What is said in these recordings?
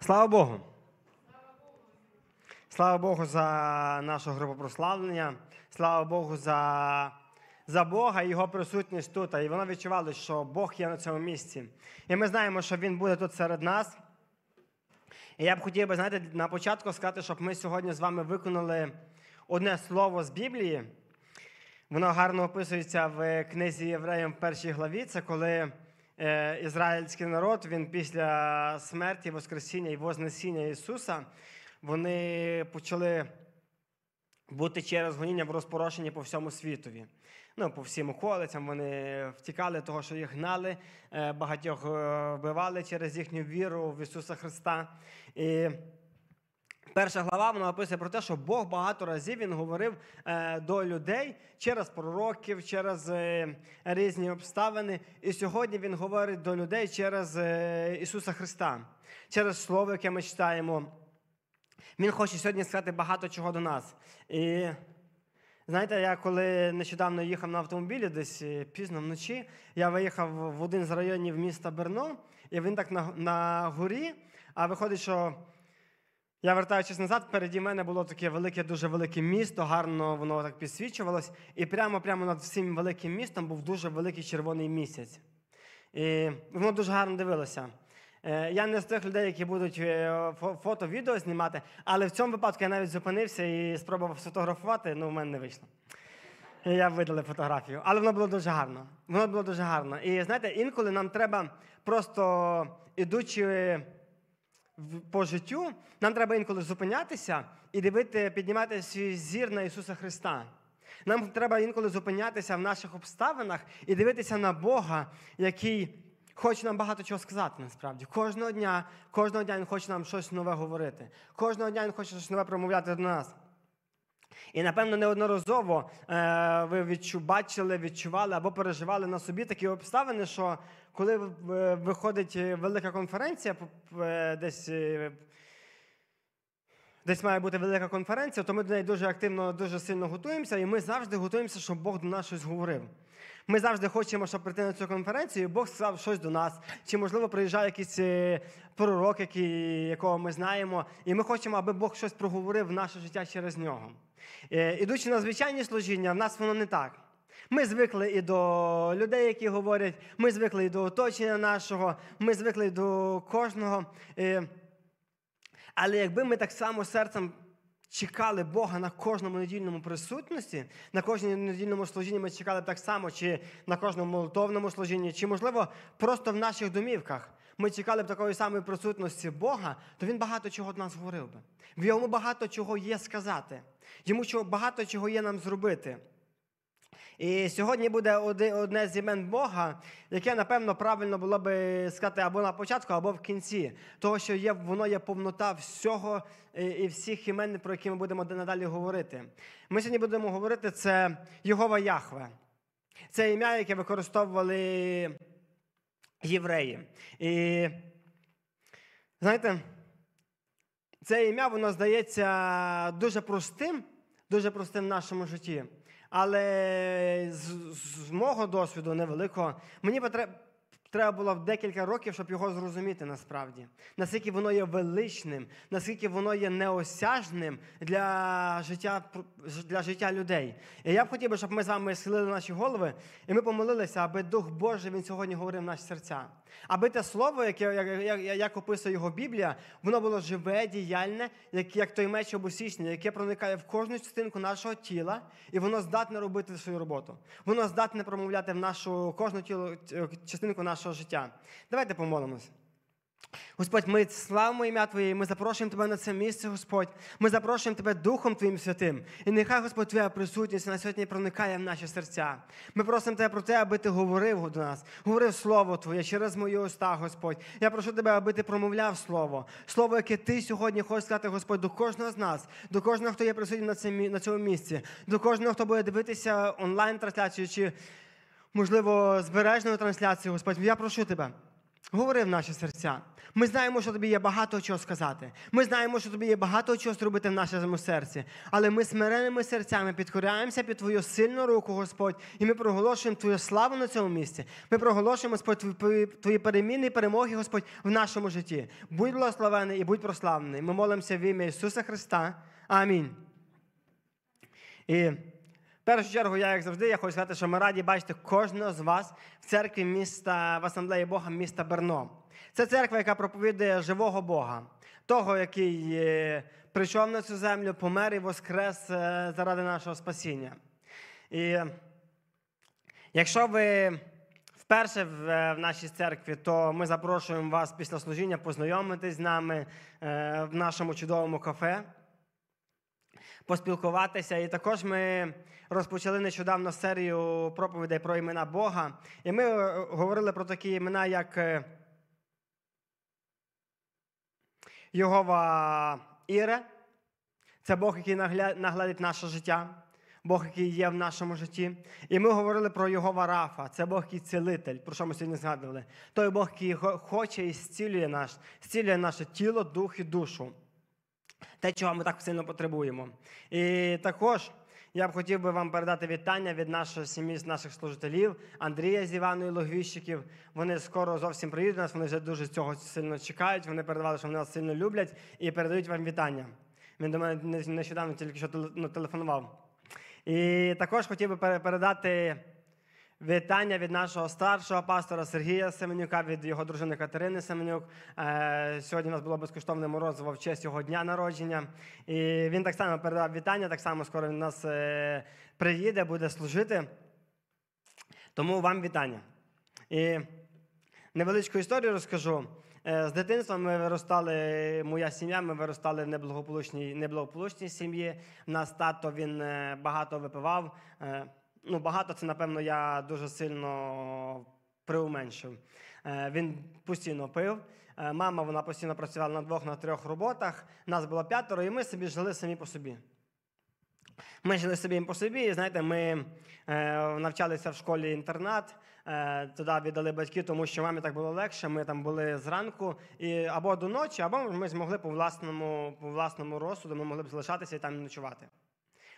Слава Богу. Слава Богу за нашу групу прославлення. Слава Богу за за Бога і Його присутність тут. І воно відчувало, що Бог є на цьому місці. І ми знаємо, що Він буде тут серед нас. І я б хотів би, знаєте, на початку сказати, щоб ми сьогодні з вами виконали одне слово з Біблії. Воно гарно описується в книзі Євреям в першій главі. Це коли ізраїльський народ він після смерті, Воскресіння і Вознесіння Ісуса вони почали бути через гоніння в розпорошенні по всьому світові. Ну, по всім околицям вони втікали, того, що їх гнали, е, багатьох е, вбивали через їхню віру в Ісуса Христа. І Перша глава вона описує про те, що Бог багато разів він говорив е, до людей через пророків, через е, різні обставини. І сьогодні Він говорить до людей через е, Ісуса Христа, через Слово, яке ми читаємо. Він хоче сьогодні сказати багато чого до нас. І знаєте, я коли нещодавно їхав на автомобілі, десь пізно вночі, я виїхав в один з районів міста Берно, і він так на, на горі, а виходить, що. Я вертаючись назад, переді мене було таке велике, дуже велике місто, гарно воно так підсвічувалось. І прямо прямо над всім великим містом був дуже великий червоний місяць. І воно дуже гарно дивилося. Е, я не з тих людей, які будуть е, фото, відео знімати, але в цьому випадку я навіть зупинився і спробував сфотографувати, ну в мене не вийшло. Я видалив фотографію, але воно було дуже гарно. Воно було дуже гарно. І знаєте, інколи нам треба просто ідучи по життю, нам треба інколи зупинятися і дивити, піднімати свій зір на Ісуса Христа. Нам треба інколи зупинятися в наших обставинах і дивитися на Бога, який хоче нам багато чого сказати насправді. Кожного дня, кожного дня Він хоче нам щось нове говорити. Кожного дня Він хоче щось нове промовляти до нас. І, напевно, неодноразово е, ви відчу, бачили, відчували або переживали на собі такі обставини, що коли виходить велика конференція, е, десь е, десь має бути велика конференція, то ми до неї дуже активно, дуже сильно готуємося, і ми завжди готуємося, щоб Бог до нас щось говорив. Ми завжди хочемо, щоб прийти на цю конференцію, і Бог сказав щось до нас. Чи, можливо, приїжджає якийсь е, пророк, який, якого ми знаємо, і ми хочемо, аби Бог щось проговорив в наше життя через нього. Ідучи на звичайні служіння, в нас воно не так. Ми звикли і до людей, які говорять, ми звикли і до оточення нашого, ми звикли і до кожного. Але якби ми так само серцем чекали Бога на кожному недільному присутності, на кожному недільному служінні ми чекали так само, чи на кожному молитовному служінні, чи, можливо, просто в наших домівках. Ми чекали б такої самої присутності Бога, то він багато чого до нас говорив би. В йому багато чого є сказати, йому багато чого є нам зробити. І сьогодні буде одне з імен Бога, яке, напевно, правильно було би сказати або на початку, або в кінці, того, що є, воно є повнота всього і всіх імен, про які ми будемо надалі говорити. Ми сьогодні будемо говорити це Йогова Яхве. Це ім'я, яке використовували євреї. І знаєте, це ім'я, воно здається дуже простим, дуже простим в нашому житті. Але з, з мого досвіду невеликого, мені Треба було декілька років, щоб його зрозуміти насправді, наскільки воно є величним, наскільки воно є неосяжним для життя для життя людей. І я б хотів би, щоб ми з вами схилили наші голови, і ми помолилися, аби Дух Божий він сьогодні говорив в наші серця. Аби те слово, яке як, як описує його Біблія, воно було живе, діяльне, як як той меч обусічний, яке проникає в кожну частинку нашого тіла, і воно здатне робити свою роботу. Воно здатне промовляти в нашу кожну тіло частинку нашого життя. Давайте помолимось. Господь, ми славимо ім'я Твоє, ми запрошуємо Тебе на це місце, Господь. Ми запрошуємо Тебе Духом Твоїм Святим. І нехай, Господь, Твоя присутність на сьогодні проникає в наші серця. Ми просимо Тебе про те, аби Ти говорив до нас, говорив Слово Твоє через мої уста, Господь. Я прошу Тебе, аби Ти промовляв Слово. Слово, яке Ти сьогодні хочеш сказати, Господь, до кожного з нас, до кожного, хто є присутній на цьому місці, до кожного, хто буде дивитися онлайн-трансляцію чи можливо, збережної трансляції, Господь. Я прошу тебе. Говори в наші серця. Ми знаємо, що тобі є багато чого сказати. Ми знаємо, що тобі є багато чого зробити в нашому серці. Але ми смиреними серцями підкоряємося під Твою сильну руку, Господь, і ми проголошуємо Твою славу на цьому місці. Ми проголошуємо, Господь, Твої- переміни і перемоги, Господь, в нашому житті. Будь благословений і будь прославлений. Ми молимося в ім'я Ісуса Христа. Амінь. І першу чергу, я, як завжди, я хочу сказати, що ми раді бачити кожного з вас в церкві міста в асамблеї Бога міста Берно. Це церква, яка проповідує живого Бога, того, який е, прийшов на цю землю, помер і воскрес е, заради нашого спасіння. І якщо ви вперше в, е, нашій церкві, то ми запрошуємо вас після служіння познайомитись з нами в нашому чудовому кафе поспілкуватися. І також ми розпочали нещодавно серію проповідей про імена Бога. І ми е, говорили про такі імена, як е, Йогова Іре. Це Бог, який наглядить наше життя, Бог, який є в нашому житті. І ми говорили про Йогова Рафа. Це Бог, який цілитель, про що ми сьогодні згадували. Той Бог, який хоче і зцілює наш, зцілює наше тіло, дух і душу те, чого ми так сильно потребуємо. І також я б хотів би вам передати вітання від нашої сім'ї, наших служителів Андрія з Іваною Логвіщиків. Вони скоро зовсім приїдуть до нас, вони вже дуже цього сильно чекають. Вони передавали, що вони нас сильно люблять і передають вам вітання. Він до мене нещодавно тільки що ну, телефонував. І також хотів би передати Вітання від нашого старшого пастора Сергія Семенюка, від його дружини Катерини Семенюк. Е, Сьогодні у нас було безкоштовне морозиво в честь його дня народження. І він так само передав вітання, так само скоро він нас е, приїде, буде служити. Тому вам вітання. І невеличку історію розкажу. Е, З дитинства ми виростали, моя сім'я, ми виростали в неблагополучній, неблагополучній сім'ї. Нас тато він багато випивав. Ну, багато це, напевно, я дуже сильно приуменшив. Е, Він постійно пив. Е, Мама вона постійно працювала на двох, на трьох роботах. Нас було п'ятеро, і ми собі жили самі по собі. Ми жили собі по собі, і знаєте, ми е, навчалися в школі інтернат. Туди віддали батьки, тому що мамі так було легше. Ми там були зранку і або до ночі, або ми змогли по власному, по власному розсуду, ми могли б залишатися і там ночувати.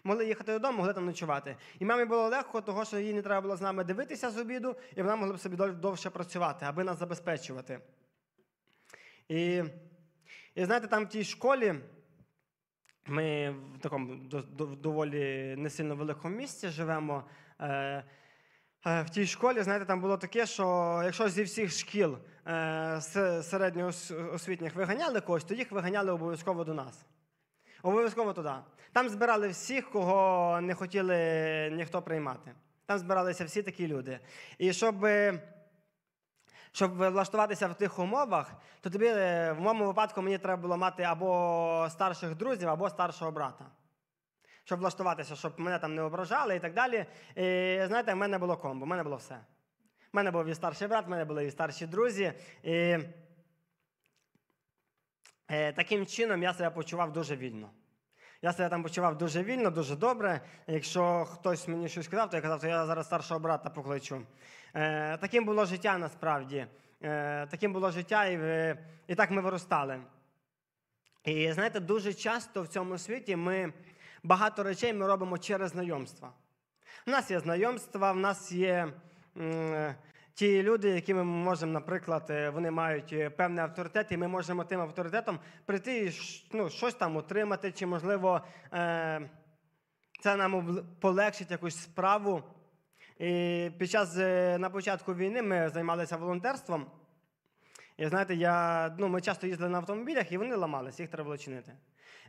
Могли їхати додому, могли там ночувати. І мамі було легко, того, що їй не треба було з нами дивитися з обіду, і вона могла б собі довше працювати, аби нас забезпечувати. І, і знаєте, там в тій школі. Ми в такому до- до- доволі не сильно великому місці живемо. Е, е, В тій школі, знаєте, там було таке, що якщо зі всіх шкіл е, середньоосвітніх виганяли когось, то їх виганяли обов'язково до нас. Обов'язково туди. Там збирали всіх, кого не хотіли ніхто приймати. Там збиралися всі такі люди. І щоб, е, щоб влаштуватися в тих умовах, то тобі е, в моєму випадку мені треба було мати або старших друзів, або старшого брата. Щоб влаштуватися, щоб мене там не ображали і так далі. І знаєте, в мене було комбо, в мене було все. У мене був і старший брат, в мене були і старші друзі. І таким чином я себе почував дуже вільно. Я себе там почував дуже вільно, дуже добре. Якщо хтось мені щось сказав, то я казав, то я зараз старшого брата покличу. Е, таким було життя насправді. Е, таким було життя, і, е, і так ми виростали. І знаєте, дуже часто в цьому світі ми багато речей ми робимо через знайомства. У нас є знайомства, в нас є ті люди, які ми можемо, наприклад, е, вони мають е, певний авторитет, і ми можемо тим авторитетом прийти і ну, щось там отримати, чи, можливо, е, це нам полегшить якусь справу. І під час на початку війни ми займалися волонтерством. І знаєте, я, ну, ми часто їздили на автомобілях, і вони ламалися, їх треба було чинити.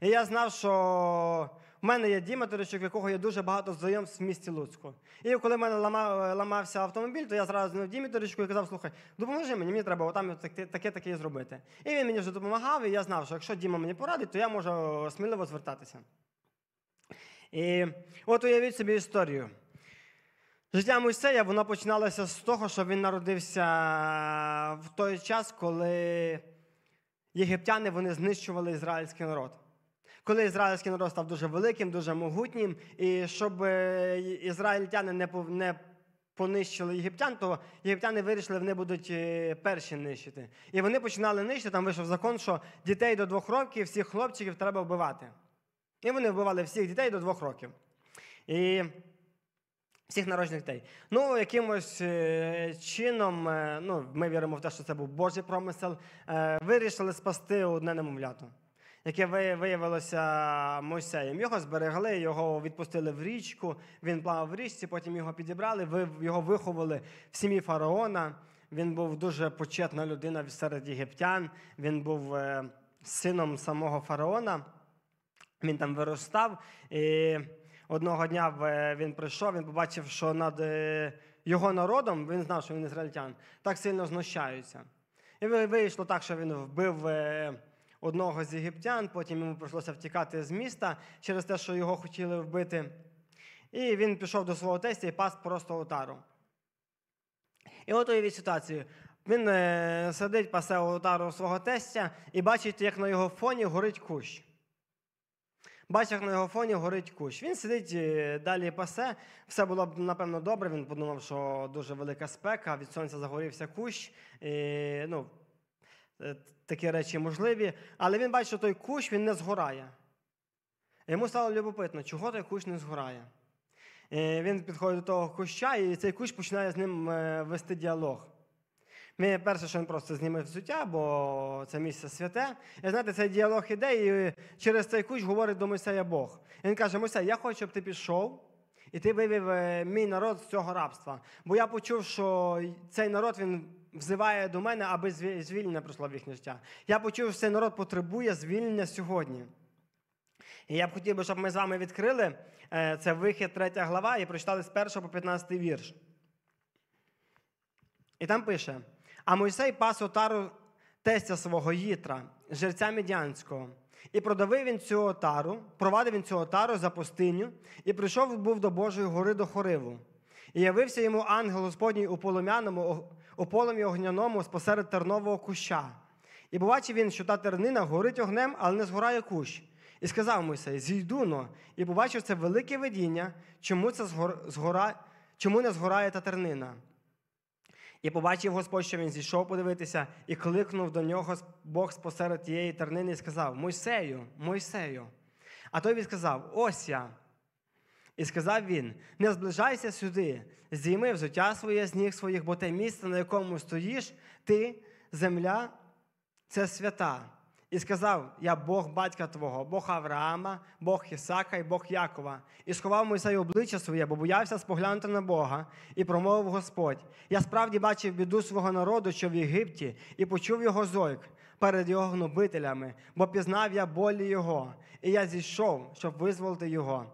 І я знав, що в мене є Діма Туричок, якого є дуже багато знайомств в місті Луцьку. І коли в мене ламав, ламався автомобіль, то я зразу на Дімі Туричку і казав, слухай, допоможи мені, мені треба отам таке, таке, таке зробити. І він мені вже допомагав, і я знав, що якщо Діма мені порадить, то я можу сміливо звертатися. І от уявіть собі історію. Життя Мойсея воно починалося з того, що він народився в той час, коли єгиптяни вони знищували ізраїльський народ. Коли ізраїльський народ став дуже великим, дуже могутнім, і щоб е, ізраїльтяни не, понищили єгиптян, то єгиптяни вирішили, вони будуть е, перші нищити. І вони починали нищити, там вийшов закон, що дітей до двох років, всіх хлопчиків треба вбивати. І вони вбивали всіх дітей до двох років. І всіх народжених дітей. Ну, якимось е, чином, ну, ми віримо в те, що це був Божий промисел, вирішили спасти одне немовлято, яке виявилося Мойсеєм. Його зберегли, його відпустили в річку, він плавав в річці, потім його підібрали, його виховали в сім'ї фараона. Він був дуже почетна людина серед єгиптян. Він був е, сином самого фараона. Він там виростав. І одного дня він прийшов, він побачив, що над е, його народом, він знав, що він ізраїльтян, так сильно знущаються. І вийшло так, що він вбив е, одного з єгиптян, потім йому прийшлося втікати з міста через те, що його хотіли вбити. І він пішов до свого тестя і пас просто отару. І от уявіть ситуацію. Він е, сидить, пасе отару свого тестя і бачить, як на його фоні горить кущ. Бачить, як на його фоні горить кущ. Він сидить е, далі пасе. Все було б, напевно, добре. Він подумав, що дуже велика спека, від сонця загорівся кущ. І, ну, такі речі можливі. Але він бачить, що той кущ він не згорає. Йому стало любопитно, чого той кущ не згорає. І він підходить до того куща, і цей кущ починає з ним е, вести діалог. Ми перше, що він просто зніме взуття, бо це місце святе. І знаєте, цей діалог іде, і через цей кущ говорить до Мойсея Бог. І він каже: Мойсей, я хочу, щоб ти пішов, і ти вивів е, мій народ з цього рабства. Бо я почув, що цей народ він взиває до мене, аби звільнення прийшло в їхнє життя. Я почув, що цей народ потребує звільнення сьогодні. І я б хотів би, щоб ми з вами відкрили е, це вихід 3 глава і прочитали з 1 по 15 вірш. І там пише: А Мойсей пас отару тестя свого Їтра, жерця Медянського. І продавив він цю отару, провадив він цю отару за пустиню, і прийшов був до Божої гори до Хориву. І явився йому ангел Господній у полум'яному, у полум'ї огняному спосеред тернового куща. І побачив він, що та тернина горить огнем, але не згорає кущ. І сказав Мойсей: Зійду но, і побачив це велике видіння, чому, це згор... згора... чому не згорає та тернина. І побачив Господь, що він зійшов подивитися, і кликнув до нього Бог спосеред тієї тернини і сказав: Мойсею, Мойсею. А той відказав: Ось я. І сказав він: Не зближайся сюди, зійми взуття своє з ніг своїх, бо те місце, на якому стоїш, ти, земля, це свята. І сказав: Я Бог батька твого, Бог Авраама, Бог Ісака і Бог Якова. І сховав Мойсей обличчя своє, бо боявся споглянути на Бога, і промовив Господь: Я справді бачив біду свого народу, що в Єгипті, і почув його зойк перед його гнобителями, бо пізнав я болі його, і я зійшов, щоб визволити його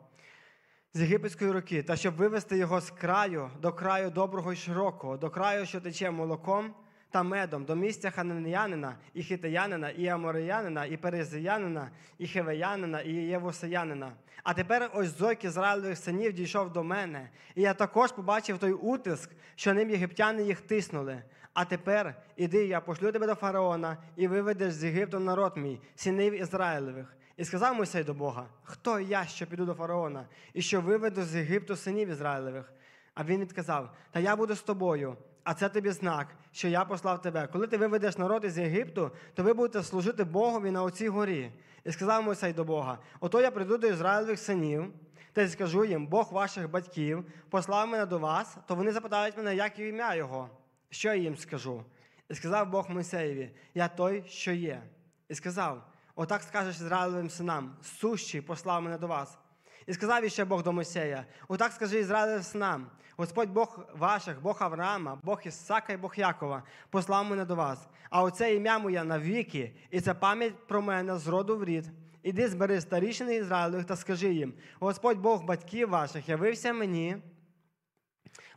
з єгипетської руки, та щоб вивести його з краю до краю доброго і широкого, до краю, що тече молоком та медом, до місця хананеянина, і хитаянина, і амореянина, і перезиянина, і хевеянина, і євусеянина. А тепер ось зойк Ізраїлевих синів дійшов до мене, і я також побачив той утиск, що ним єгиптяни їх тиснули. А тепер іди, я пошлю тебе до фараона, і виведеш з Єгипту народ мій, синів Ізраїлевих. І сказав Мойсей до Бога: Хто я, що піду до фараона, і що виведу з Єгипту синів Ізраїлевих? А він відказав: Та я буду з тобою, а це тобі знак, що я послав тебе. Коли ти виведеш народ із Єгипту, то ви будете служити Богові на оцій горі. І сказав Мойсей до Бога: Ото я прийду до Ізраїлевих синів, та й скажу їм, Бог ваших батьків послав мене до вас, то вони запитають мене, як ім'я його. Що я їм скажу? І сказав Бог Мойсеєві: Я той, що є. І сказав: Отак скажеш Ізраїлевим синам, сущий послав мене до вас. І сказав іще Бог до Мойсея: Отак скажи Ізраїлевим синам, Господь Бог ваших, Бог Авраама, Бог Ісака і Бог Якова, послав мене до вас. А оце ім'я моє навіки, і це пам'ять про мене з роду в рід. Іди збери старішини Ізраїлевих та скажи їм: Господь Бог батьків ваших явився мені.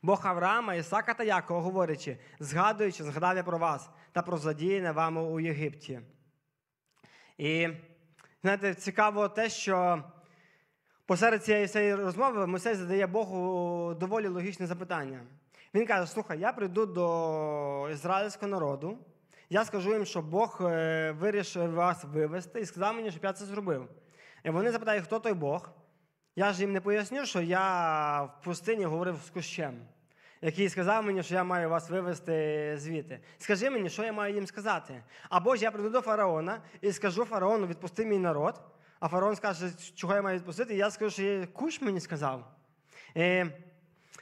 Бог Авраама, Ісака та Якова, говорячи, згадуючи, згадав я про вас та про задіяне вами у Єгипті. І знаєте, цікаво те, що посеред цієї всієї розмови Мойсей задає Богу доволі логічне запитання. Він каже: Слухай, я прийду до ізраїльського народу, я скажу їм, що Бог е, вирішив вас вивести і сказав мені, щоб я це зробив. І вони запитають, хто той Бог. Я ж їм не поясню, що я в пустині говорив з кущем. Який сказав мені, що я маю вас вивезти звідти. Скажи мені, що я маю їм сказати. Або ж я прийду до фараона і скажу фараону, відпусти мій народ, а фараон скаже, чого я маю відпустити, і я скажу, що куш мені сказав.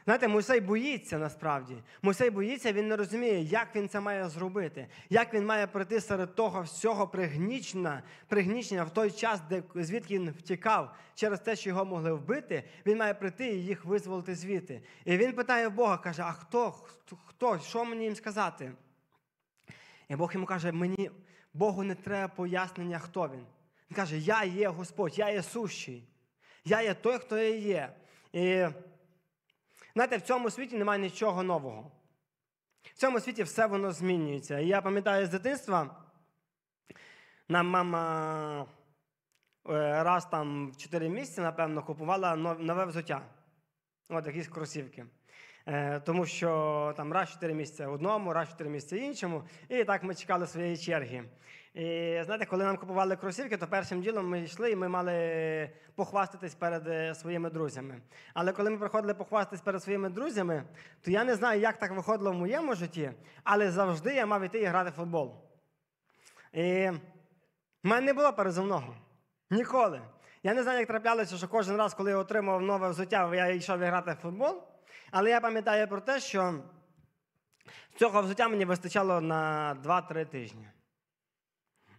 Знаєте, Мойсей боїться насправді. Мойсей боїться, він не розуміє, як він це має зробити, як він має прийти серед того всього пригнічення, пригнічення в той час, де звідки він втікав через те, що його могли вбити. Він має прийти і їх визволити звідти. І він питає Бога, каже: А хто? Хто? Що мені їм сказати? І Бог йому каже: мені Богу не треба пояснення, хто він. Він каже: Я є Господь, я є сущий, я є той, хто я є. І Знаєте, в цьому світі немає нічого нового. В цьому світі все воно змінюється. І я пам'ятаю з дитинства, нам мама е, раз там в 4 місяці, напевно, купувала нове взуття. От якісь кросівки. Е, тому що там раз 4 місяці одному, раз 4 місяці іншому. І так ми чекали своєї черги. І знаєте, коли нам купували кросівки, то першим ділом ми йшли і ми мали похвастатись перед е, своїми друзями. Але коли ми приходили похвастатись перед своїми друзями, то я не знаю, як так виходило в моєму житті, але завжди я мав іти і грати в футбол. І в мене не було перезивного. Ніколи. Я не знаю, як траплялося, що кожен раз, коли я отримав нове взуття, я йшов грати в футбол. Але я пам'ятаю про те, що цього взуття мені вистачало на 2-3 тижні.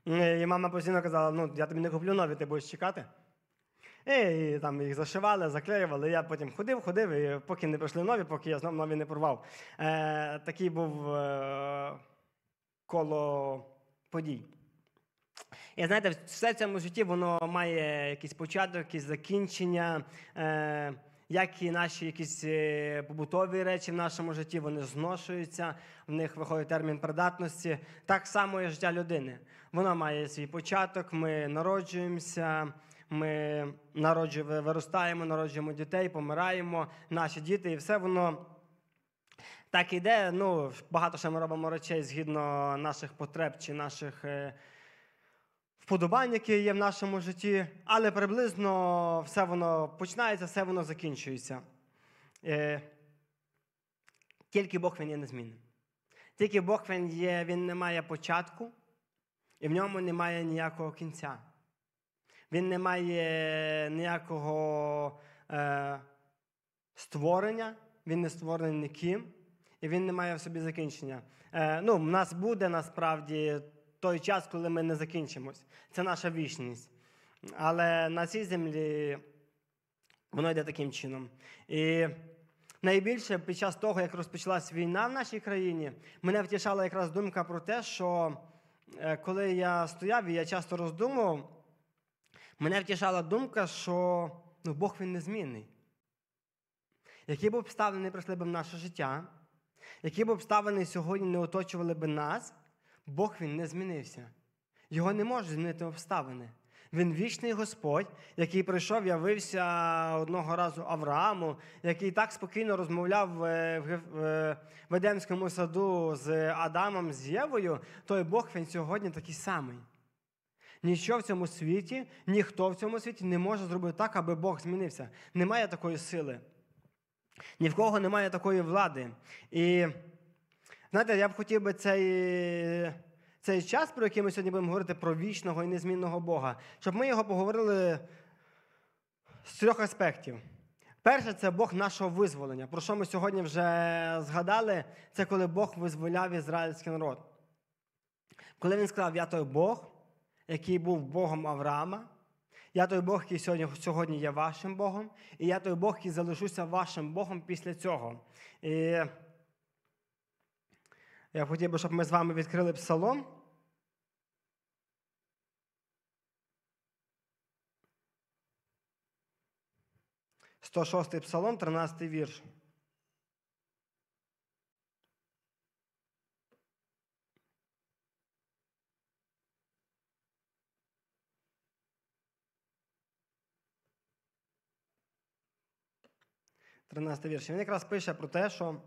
І мама постійно казала, ну, я тобі не куплю нові, ти будеш чекати. І там їх зашивали, заклеювали. Я потім ходив, ходив, і поки не прийшли нові, поки я знову нові не порвав. Е, Такий був е, коло подій. І знаєте, все в цьому житті воно має якийсь початок, якісь закінчення. Е, як і наші якісь е, побутові речі в нашому житті, вони зношуються, в них виходить термін придатності. Так само і життя людини. Воно має свій початок, ми народжуємося, ми народжуємо, виростаємо, народжуємо дітей, помираємо, наші діти, і все воно. Так іде, ну, багато ще ми робимо речей згідно наших потреб чи наших е, вподобань, які є в нашому житті, але приблизно все воно починається, все воно закінчується. Е, Тільки Бог він є незмінним. Тільки Бог він є, він не має початку, і в ньому немає ніякого кінця. Він не має ніякого е, створення, він не створений ніким, і він не має в собі закінчення. Е, ну, У нас буде насправді той час, коли ми не закінчимось. Це наша вічність. Але на цій землі воно йде таким чином. І найбільше під час того, як розпочалась війна в нашій країні, мене втішала якраз думка про те, що коли я стояв і я часто роздумував, мене втішала думка, що ну, Бог він незмінний. Які б обставини не прийшли б в наше життя, які б обставини сьогодні не оточували б нас, Бог він не змінився. Його не можуть змінити обставини. Він вічний Господь, який прийшов, явився одного разу Аврааму, який так спокійно розмовляв в Веденському саду з Адамом, з Євою, той Бог він сьогодні такий самий. Нічого в цьому світі, ніхто в цьому світі не може зробити так, аби Бог змінився. Немає такої сили. Ні в кого немає такої влади. І знаєте, я б хотів би цей цей час, про який ми сьогодні будемо говорити про вічного і незмінного Бога, щоб ми його поговорили з трьох аспектів. Перше, це Бог нашого визволення. Про що ми сьогодні вже згадали, це коли Бог визволяв ізраїльський народ. Коли він сказав, я той Бог, який був Богом Авраама, я той Бог, який сьогодні сьогодні є вашим Богом, і я той Бог, який залишуся вашим Богом після цього. І я хотів би, щоб ми з вами відкрили псалом. Сто шостий псалом, 13 вірш. Тринадцятий вірш. Він якраз пише про те, що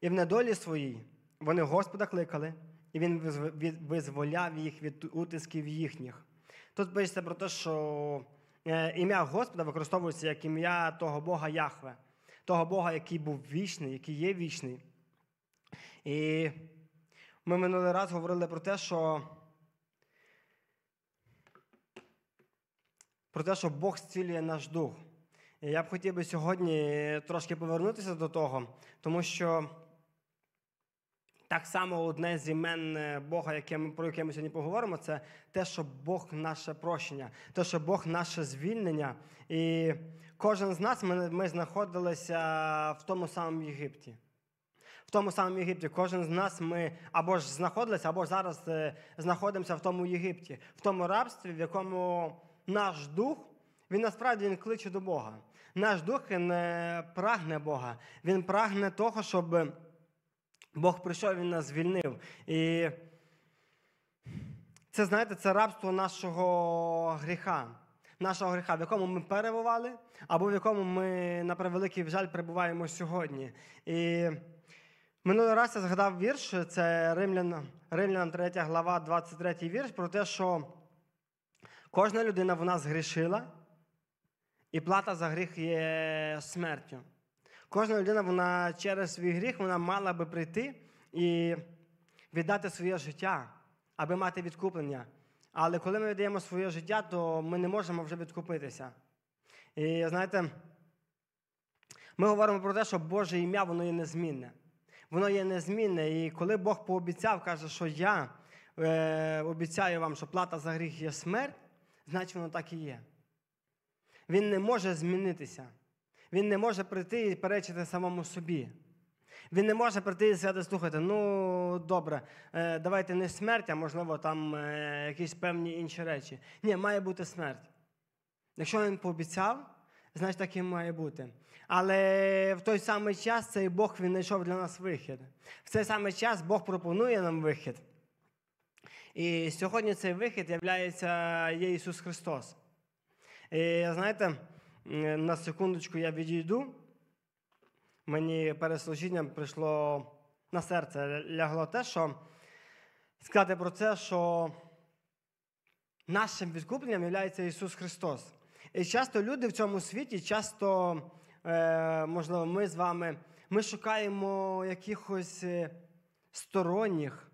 і в недолі своїй вони Господа кликали, і Він визволяв їх від утисків їхніх. Тут пишеться про те, що е, ім'я Господа використовується як ім'я того Бога Яхве. того Бога, який був вічний, який є вічний. І ми минулий раз говорили про те, що про те, що Бог зцілює наш дух. Я б хотів би сьогодні трошки повернутися до того, тому що так само одне з імен е, Бога, яке ми, про яке ми сьогодні поговоримо, це те, що Бог наше прощення, те, що Бог наше звільнення. І кожен з нас ми, ми знаходилися в тому самому Єгипті. В тому самому Єгипті кожен з нас ми або ж знаходилися, або зараз е, знаходимося в тому Єгипті, в тому рабстві, в якому наш дух, він насправді він кличе до Бога. Наш дух він не прагне Бога. Він прагне того, щоб Бог прийшов, Він нас звільнив. І це, знаєте, це рабство нашого гріха, нашого гріха, в якому ми перебували, або в якому ми, на превеликий жаль, перебуваємо сьогодні. І минулий раз я згадав вірш, це Римлян, Римлян 3 глава, 23 вірш, про те, що кожна людина вона згрішила, і плата за гріх є смертю. Кожна людина, вона через свій гріх вона мала би прийти і віддати своє життя, аби мати відкуплення. Але коли ми віддаємо своє життя, то ми не можемо вже відкупитися. І знаєте, ми говоримо про те, що Боже ім'я, воно є незмінне. Воно є незмінне. І коли Бог пообіцяв, каже, що я е, обіцяю вам, що плата за гріх є смерть, значить воно так і є. Він не може змінитися. Він не може прийти і перечити самому собі. Він не може прийти і сказати, слухайте, ну добре, е, давайте не смерть, а можливо, там е, якісь певні інші речі. Ні, має бути смерть. Якщо він пообіцяв, значить так і має бути. Але в той самий час цей Бог він знайшов для нас вихід. В цей самий час Бог пропонує нам вихід. І сьогодні цей вихід є Ісус Христос. І знаєте, на секундочку я відійду. Мені перед служінням прийшло на серце лягло те, що сказати про це, що нашим відкупленням є Ісус Христос. І часто люди в цьому світі, часто, е, можливо, ми з вами ми шукаємо якихось е, сторонніх,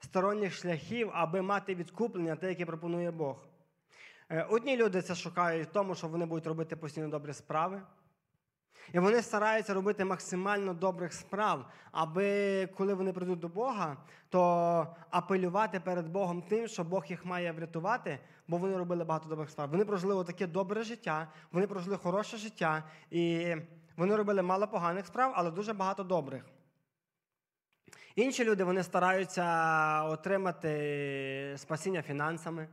сторонніх шляхів, аби мати відкуплення, те, яке пропонує Бог. Е, одні люди це шукають в тому, що вони будуть робити постійно добрі справи. І вони стараються робити максимально добрих справ, аби коли вони прийдуть до Бога, то апелювати перед Богом тим, що Бог їх має врятувати, бо вони робили багато добрих справ. Вони прожили таке добре життя, вони прожили хороше життя, і вони робили мало поганих справ, але дуже багато добрих. Інші люди вони стараються отримати спасіння фінансами.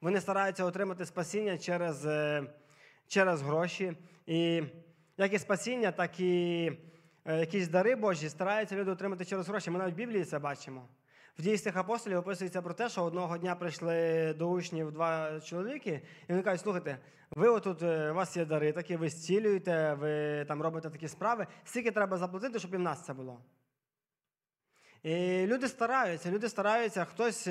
Вони стараються отримати спасіння через е, через гроші. І як і спасіння, так і е, якісь дари Божі стараються люди отримати через гроші. Ми навіть в Біблії це бачимо. В дійсних апостолів описується про те, що одного дня прийшли до учнів два чоловіки, і вони кажуть, слухайте, ви отут, е, у вас є дари, такі, ви зцілюєте, ви там робите такі справи, скільки треба заплатити, щоб і в нас це було. І люди стараються, люди стараються, хтось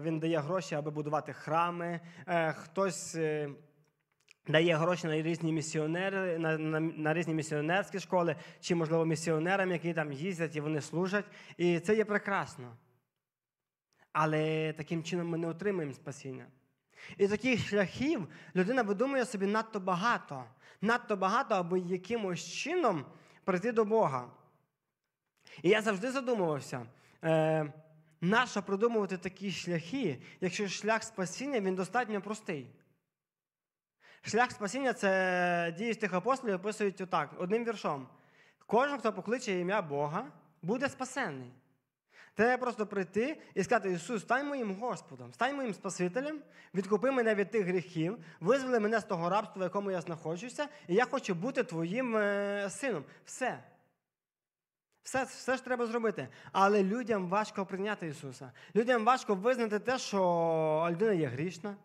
він дає гроші, аби будувати храми, е, хтось е, дає гроші на різні місіонери, на, на, на різні місіонерські школи, чи, можливо, місіонерам, які там їздять і вони служать. І це є прекрасно. Але таким чином ми не отримаємо спасіння. І таких шляхів людина видумує собі надто багато, надто багато, аби якимось чином прийти до Бога. І я завжди задумувався. Е, Нащо продумувати такі шляхи, якщо шлях спасіння він достатньо простий? Шлях спасіння це дії тих апостолів описують отак, одним віршом. Кожен, хто покличе ім'я Бога, буде спасенний. Треба просто прийти і сказати, Ісус, стань моїм Господом, стань моїм Спасителем, відкупи мене від тих гріхів, визволи мене з того рабства, в якому я знаходжуся, і я хочу бути твоїм е, сином. Все. Все все ж треба зробити. Але людям важко прийняти Ісуса. Людям важко визнати те, що людина є грішна.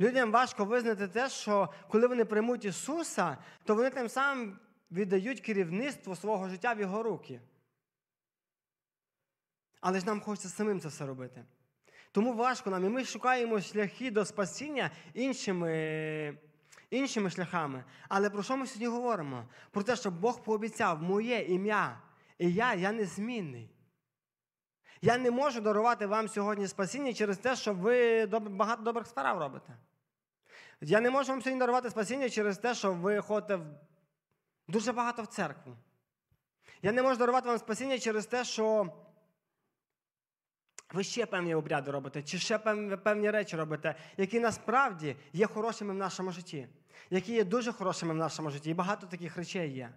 Людям важко визнати те, що коли вони приймуть Ісуса, то вони тим самим віддають керівництво свого життя в Його руки. Але ж нам хочеться самим це все робити. Тому важко нам, і ми шукаємо шляхи до спасіння іншими іншими шляхами. Але про що ми сьогодні говоримо? Про те, що Бог пообіцяв моє ім'я, і я, я незмінний. Я не можу дарувати вам сьогодні спасіння через те, що ви багато добрих справ робите. Я не можу вам сьогодні дарувати спасіння через те, що ви ходите дуже багато в церкву. Я не можу дарувати вам спасіння через те, що ви ще певні обряди робите, чи ще певні речі робите, які насправді є хорошими в нашому житті, які є дуже хорошими в нашому житті. І багато таких речей є.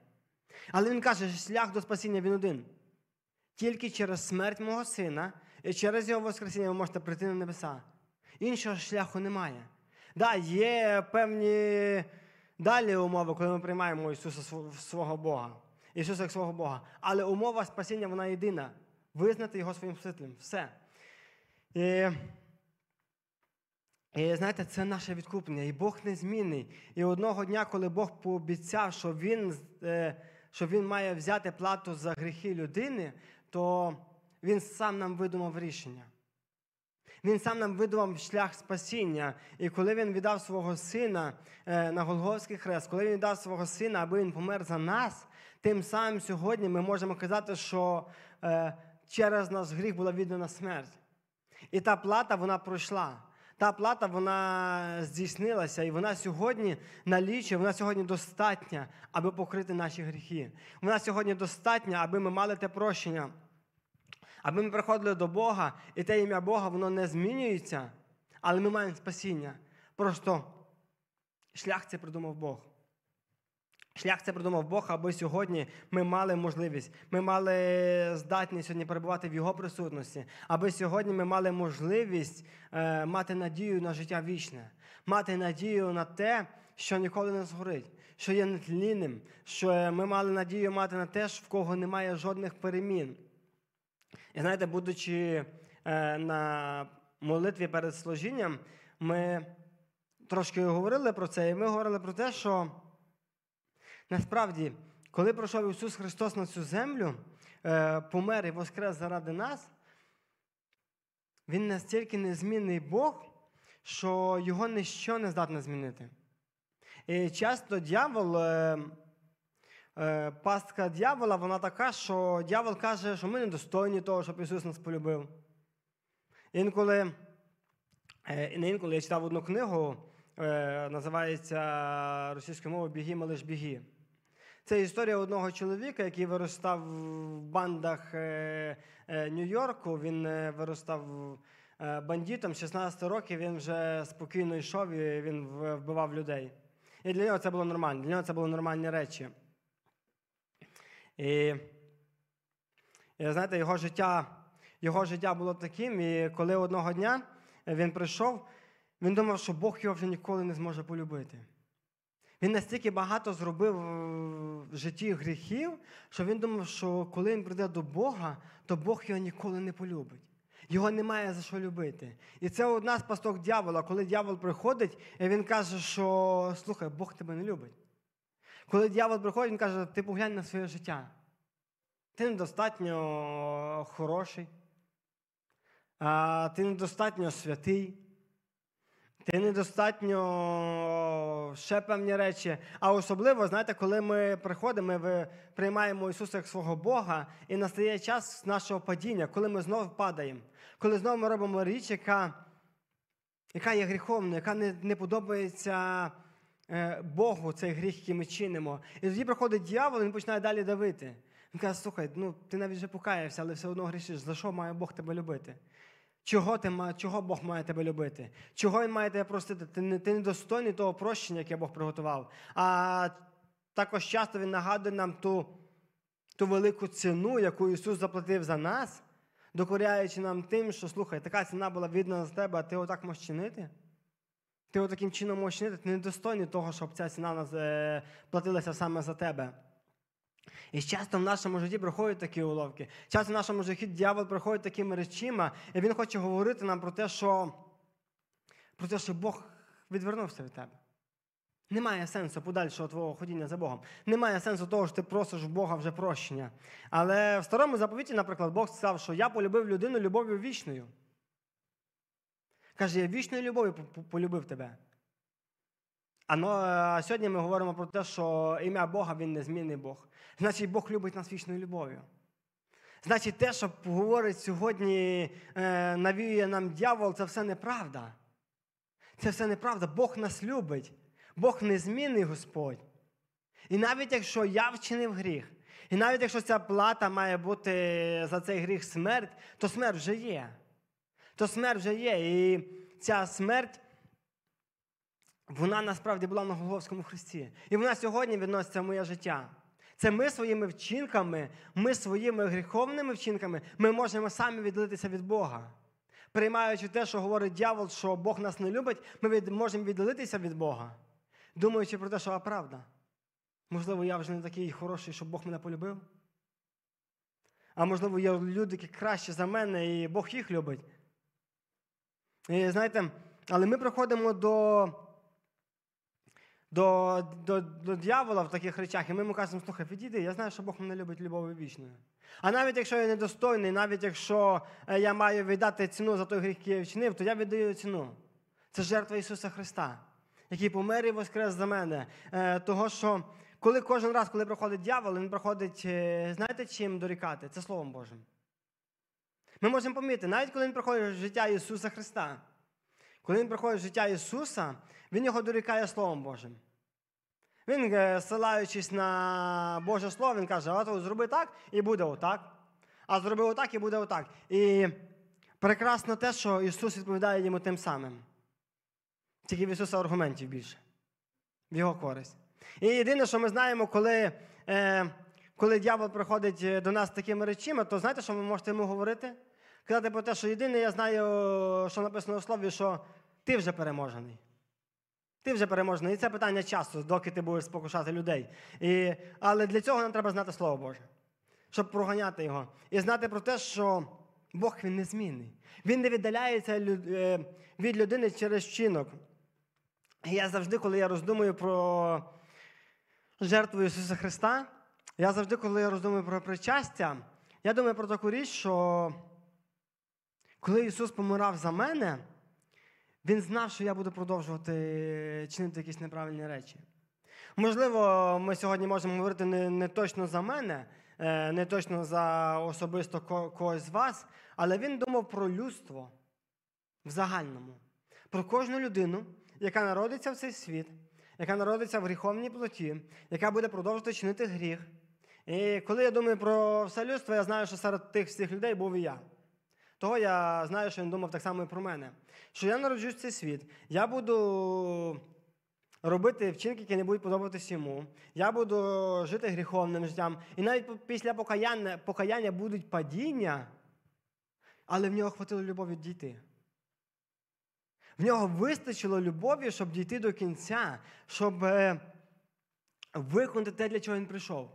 Але він каже, що шлях до спасіння він один. Тільки через смерть мого сина і через його Воскресіння ви можете прийти на небеса. Іншого шляху немає. Да, є певні далі умови, коли ми приймаємо Ісуса свого Бога, Ісуса як свого Бога. Але умова спасіння вона єдина. Визнати Його своїм Спасителем. Все. І, і знаєте, це наше відкуплення. І Бог незмінний. І одного дня, коли Бог пообіцяв, що Він е, що він має взяти плату за гріхи людини, то Він сам нам видумав рішення. Він сам нам видумав шлях спасіння. І коли він віддав свого сина е, на Голговський хрест, коли він віддав свого сина, аби він помер за нас, тим самим сьогодні ми можемо казати, що е, через нас гріх була віддана смерть. І та плата вона пройшла. Та плата вона здійснилася, і вона сьогодні налічує, вона сьогодні достатня, аби покрити наші гріхи. Вона сьогодні достатня, аби ми мали те прощення, аби ми приходили до Бога, і те ім'я Бога воно не змінюється, але ми маємо спасіння. Просто шлях це придумав Бог. Шлях це придумав Бог, аби сьогодні ми мали можливість, ми мали здатність сьогодні перебувати в Його присутності, аби сьогодні ми мали можливість е, мати надію на життя вічне, мати надію на те, що ніколи не згорить, що є нетлінним, що ми мали надію мати на те, в кого немає жодних перемін. І знаєте, будучи е, на молитві перед служінням, ми трошки говорили про це, і ми говорили про те, що. Насправді, коли пройшов Ісус Христос на цю землю, е, помер і воскрес заради нас, Він настільки незмінний Бог, що його ніщо не здатне змінити. І часто дьявол, е, е, пастка дьявола, вона така, що дьявол каже, що ми недостойні того, щоб Ісус нас полюбив. Інколи, не інколи я читав одну книгу, називається російською мовою Біги, малиш біги. Це історія одного чоловіка, який виростав в бандах е, е, Нью-Йорку. Він е, виростав бандитом. 16 років він вже спокійно йшов і він вбивав людей. І для нього це було нормально. Для нього це були нормальні речі. І, і знаєте, його життя його життя було таким, і коли одного дня він прийшов, він думав, що Бог його вже ніколи не зможе полюбити. Він настільки багато зробив в житті гріхів, що він думав, що коли він прийде до Бога, то Бог його ніколи не полюбить. Його немає за що любити. І це одна з пасток дьявола, коли дьявол приходить, і він каже, що слухай, Бог тебе не любить. Коли дьявол приходить, він каже, ти поглянь на своє життя. Ти недостатньо хороший, ти недостатньо святий. Ти недостатньо ще певні речі. А особливо, знаєте, коли ми приходимо, ми приймаємо Ісуса як свого Бога, і настає час нашого падіння, коли ми знову падаємо, коли знову ми робимо річ, яка яка є гріховною, яка не не подобається е, Богу, цей гріх, який ми чинимо. І тоді приходить дьявол, він починає далі давити. Він каже, слухай, ну ти навіть вже покаявся, але все одно грішиш. За що має Бог тебе любити? Чого ти, чого Бог має тебе любити? Чого Він має тебе простити? Ти не, ти недостойний того прощення, яке Бог приготував. А також часто Він нагадує нам ту ту велику ціну, яку Ісус заплатив за нас, докоряючи нам тим, що слухай, така ціна була віддана за тебе, а ти отак можеш чинити? Ти отаким чином можеш чинити, ти недостойний того, щоб ця ціна е, платилася саме за тебе. І часто в нашому житті проходять такі уловки. Часто в нашому житті дьявол проходить такими речима, і він хоче говорити нам про те, що про те, що Бог відвернувся від тебе. Немає сенсу подальшого твого ходіння за Богом. Немає сенсу того, що ти просиш в Бога вже прощення. Але в старому заповіті, наприклад, Бог сказав, що я полюбив людину любов'ю вічною. Каже, я вічною любов'ю полюбив тебе. А сьогодні ми говоримо про те, що ім'я Бога він незмінний Бог. Значить, Бог любить нас вічною любов'ю. Значить, те, що говорить сьогодні, е, навіює нам дьявол, це все неправда. Це все неправда. Бог нас любить. Бог незмінний Господь. І навіть якщо я вчинив гріх, і навіть якщо ця плата має бути за цей гріх смерть, то смерть вже є. То смерть вже є. І ця смерть, вона насправді була на Голговському хресті. І вона сьогодні відноситься в моє життя. Це ми своїми вчинками, ми своїми гріховними вчинками, ми можемо самі віддалитися від Бога. Приймаючи те, що говорить дьявол, що Бог нас не любить, ми від, можемо віддалитися від Бога, думаючи про те, що а правда. Можливо, я вже не такий хороший, щоб Бог мене полюбив. А можливо, є люди, які кращі за мене, і Бог їх любить. І знаєте, але ми приходимо до до, до, до дьявола в таких речах, і ми йому кажемо, слухай, відійди, я знаю, що Бог мене любить любов'ю вічною. А навіть якщо я недостойний, навіть якщо е, я маю віддати ціну за той гріх, який я вчинив, то я віддаю ціну. Це жертва Ісуса Христа, який помер і воскрес за мене. Е, того, що коли кожен раз, коли приходить дьявол, він приходить, е, знаєте, чим дорікати? Це Словом Божим. Ми можемо помітити, навіть коли він приходить життя Ісуса Христа, коли він приходить життя Ісуса, Він його дорікає Словом Божим. Він, е, ссилаючись на Боже Слово, він каже, а зроби так і буде отак. А зроби отак і буде отак. І прекрасно те, що Ісус відповідає йому тим самим. Тільки в Ісуса аргументів більше. В його користь. І єдине, що ми знаємо, коли е, коли дьявол приходить е, до нас такими речами, то знаєте, що ви можете йому говорити? Казати про те, що єдине, я знаю, що написано у слові, що ти вже переможений. Ти вже переможений. І це питання часу, доки ти будеш спокушати людей. І, Але для цього нам треба знати Слово Боже, щоб проганяти його. І знати про те, що Бог він незмінний. Він не віддаляється е, від людини через вчинок. Я завжди, коли я роздумую про жертву Ісуса Христа, я завжди, коли я роздумую про причастя, я думаю про таку річ, що коли Ісус помирав за мене, Він знав, що я буду продовжувати чинити якісь неправильні речі. Можливо, ми сьогодні можемо говорити не, не точно за мене, е, не точно за особисто когось з вас, але він думав про людство в загальному, про кожну людину, яка народиться в цей світ, яка народиться в гріховній плоті, яка буде продовжувати чинити гріх. І коли я думаю про все людство, я знаю, що серед тих всіх людей був і я. Того я знаю, що він думав так само і про мене. Що я народжусь в цей світ, я буду робити вчинки, які не будуть подобатися йому. Я буду жити гріховним життям. І навіть після покаяння покаяння будуть падіння, але в нього хватило любові дійти. В нього вистачило любові, щоб дійти до кінця, щоб е, виконати те, для чого він прийшов.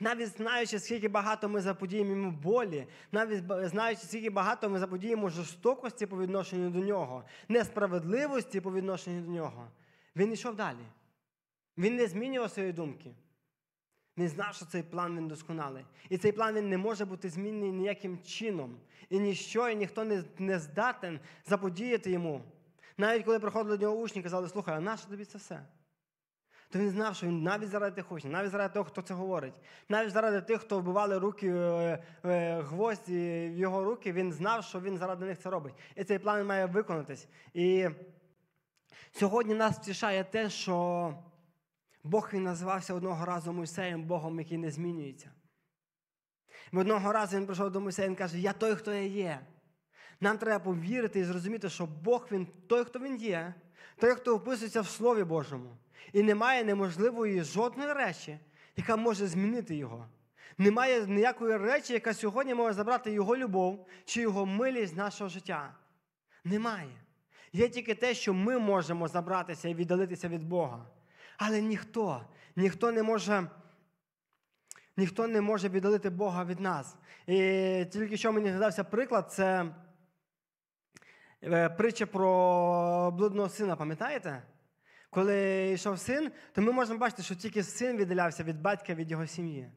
Навіть знаючи, скільки багато ми заподіємо йому болі, навіть знаючи, скільки багато ми заподіємо жорстокості по відношенню до нього, несправедливості по відношенню до нього, він йшов далі. Він не змінював свої думки. Він знав, що цей план він досконалий. І цей план він не може бути змінений ніяким чином. І ніщо, і ніхто не, не здатен заподіяти йому. Навіть коли приходили до нього учні, казали, слухай, а нащо тобі це все? То він знав, що він навіть заради тих учнів, навіть заради того, хто це говорить, навіть заради тих, хто вбивали руки е, е, гвозді в його руки, він знав, що він заради них це робить. І цей план має виконатись. І сьогодні нас втішає те, що Бог він називався одного разу Мойсеєм, Богом, який не змінюється. Одного разу він прийшов до Мойсея і каже, я той, хто я є. Нам треба повірити і зрозуміти, що Бог він той, хто він є, той, хто описується в Слові Божому. І немає неможливої жодної речі, яка може змінити його. Немає ніякої речі, яка сьогодні може забрати його любов чи його милість з нашого життя. Немає. Є тільки те, що ми можемо забратися і віддалитися від Бога. Але ніхто, ніхто не може. Ніхто не може віддалити Бога від нас. І тільки що мені згадався приклад, це е, притча про блудного сина, пам'ятаєте? Коли йшов син, то ми можемо бачити, що тільки син віддалявся від батька від його сім'ї.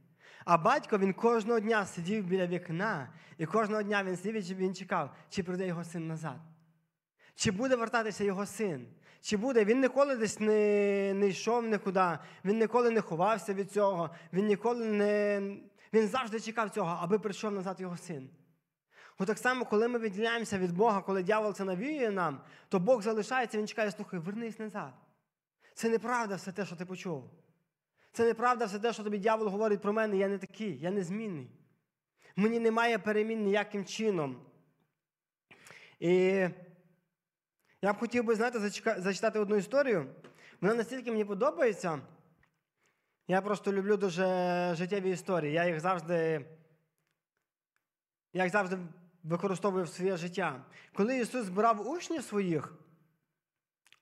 А батько він кожного дня сидів біля вікна, і кожного дня він сидів і він чекав, чи прийде його син назад. Чи буде вертатися його син? Чи буде? Він ніколи десь не, не йшов нікуди, він ніколи не ховався від цього, він ніколи не. Він завжди чекав цього, аби прийшов назад його син. От так само, коли ми відділяємося від Бога, коли дьявол це навіює нам, то Бог залишається, він чекає, слухай, вернись назад. Це неправда все те, що ти почув. Це неправда все те, що тобі дьявол говорить про мене, я не такий, я незмінний. Мені немає перемін ніяким чином. І я б хотів би, знаєте, зачитати одну історію. Вона настільки мені подобається. Я просто люблю дуже життєві історії. Я їх завжди я їх завжди використовую в своє життя. Коли Ісус збирав учнів своїх,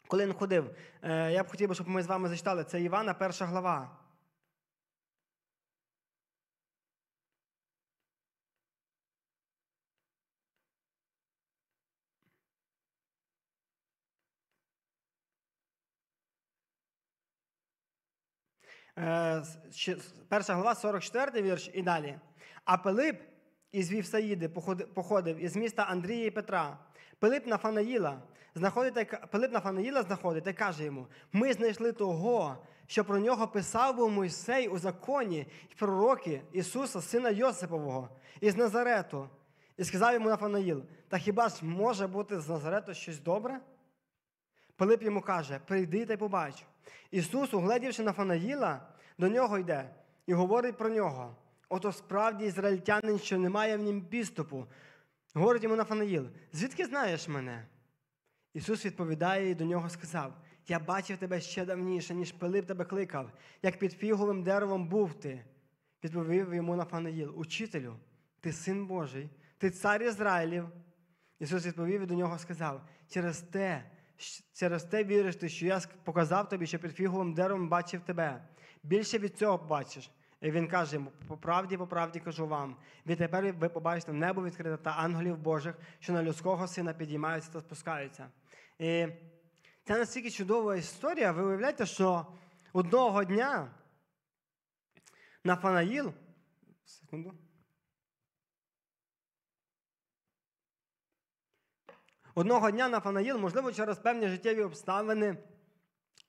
коли Він ходив, е, я б хотів, щоб ми з вами зачитали, це Івана, перша глава. Е, перша глава, 44 вірш і далі. А Пилип із Вівсаїди походив із міста Андрія і Петра. Пилип Нафанаїла знаходить, Пилип Нафанаїла знаходить та каже йому: ми знайшли того, що про нього писав був Мойсей у законі і пророки Ісуса, сина Йосипового, із Назарету. І сказав йому Нафанаїл: Та хіба ж може бути з Назарету щось добре? Пилип йому каже: Прийди та й побач. Ісус, угледівши Нафанаїла, до нього йде і говорить про нього. Ото справді ізраїльтянин, що немає в нім підступу. Говорить йому Нафанаїл, звідки знаєш мене? Ісус відповідає і до нього сказав: Я бачив тебе ще давніше, ніж Пилип тебе кликав, як під фіговим деревом був ти. Відповів йому Нафанаїл, Учителю, ти син Божий, ти цар Ізраїлів. Ісус відповів і до нього сказав: через те, через те віриш ти, що я показав тобі, що під фіговим деревом бачив тебе. Більше від цього бачиш. І він каже йому, по правді, по правді кажу вам, відтепер ви побачите небо відкрите та ангелів Божих, що на людського сина підіймаються та спускаються. І це настільки чудова історія. Ви уявляєте, що одного дня Нафанаїл, секунду. Одного дня Нафанаїл, можливо, через певні життєві обставини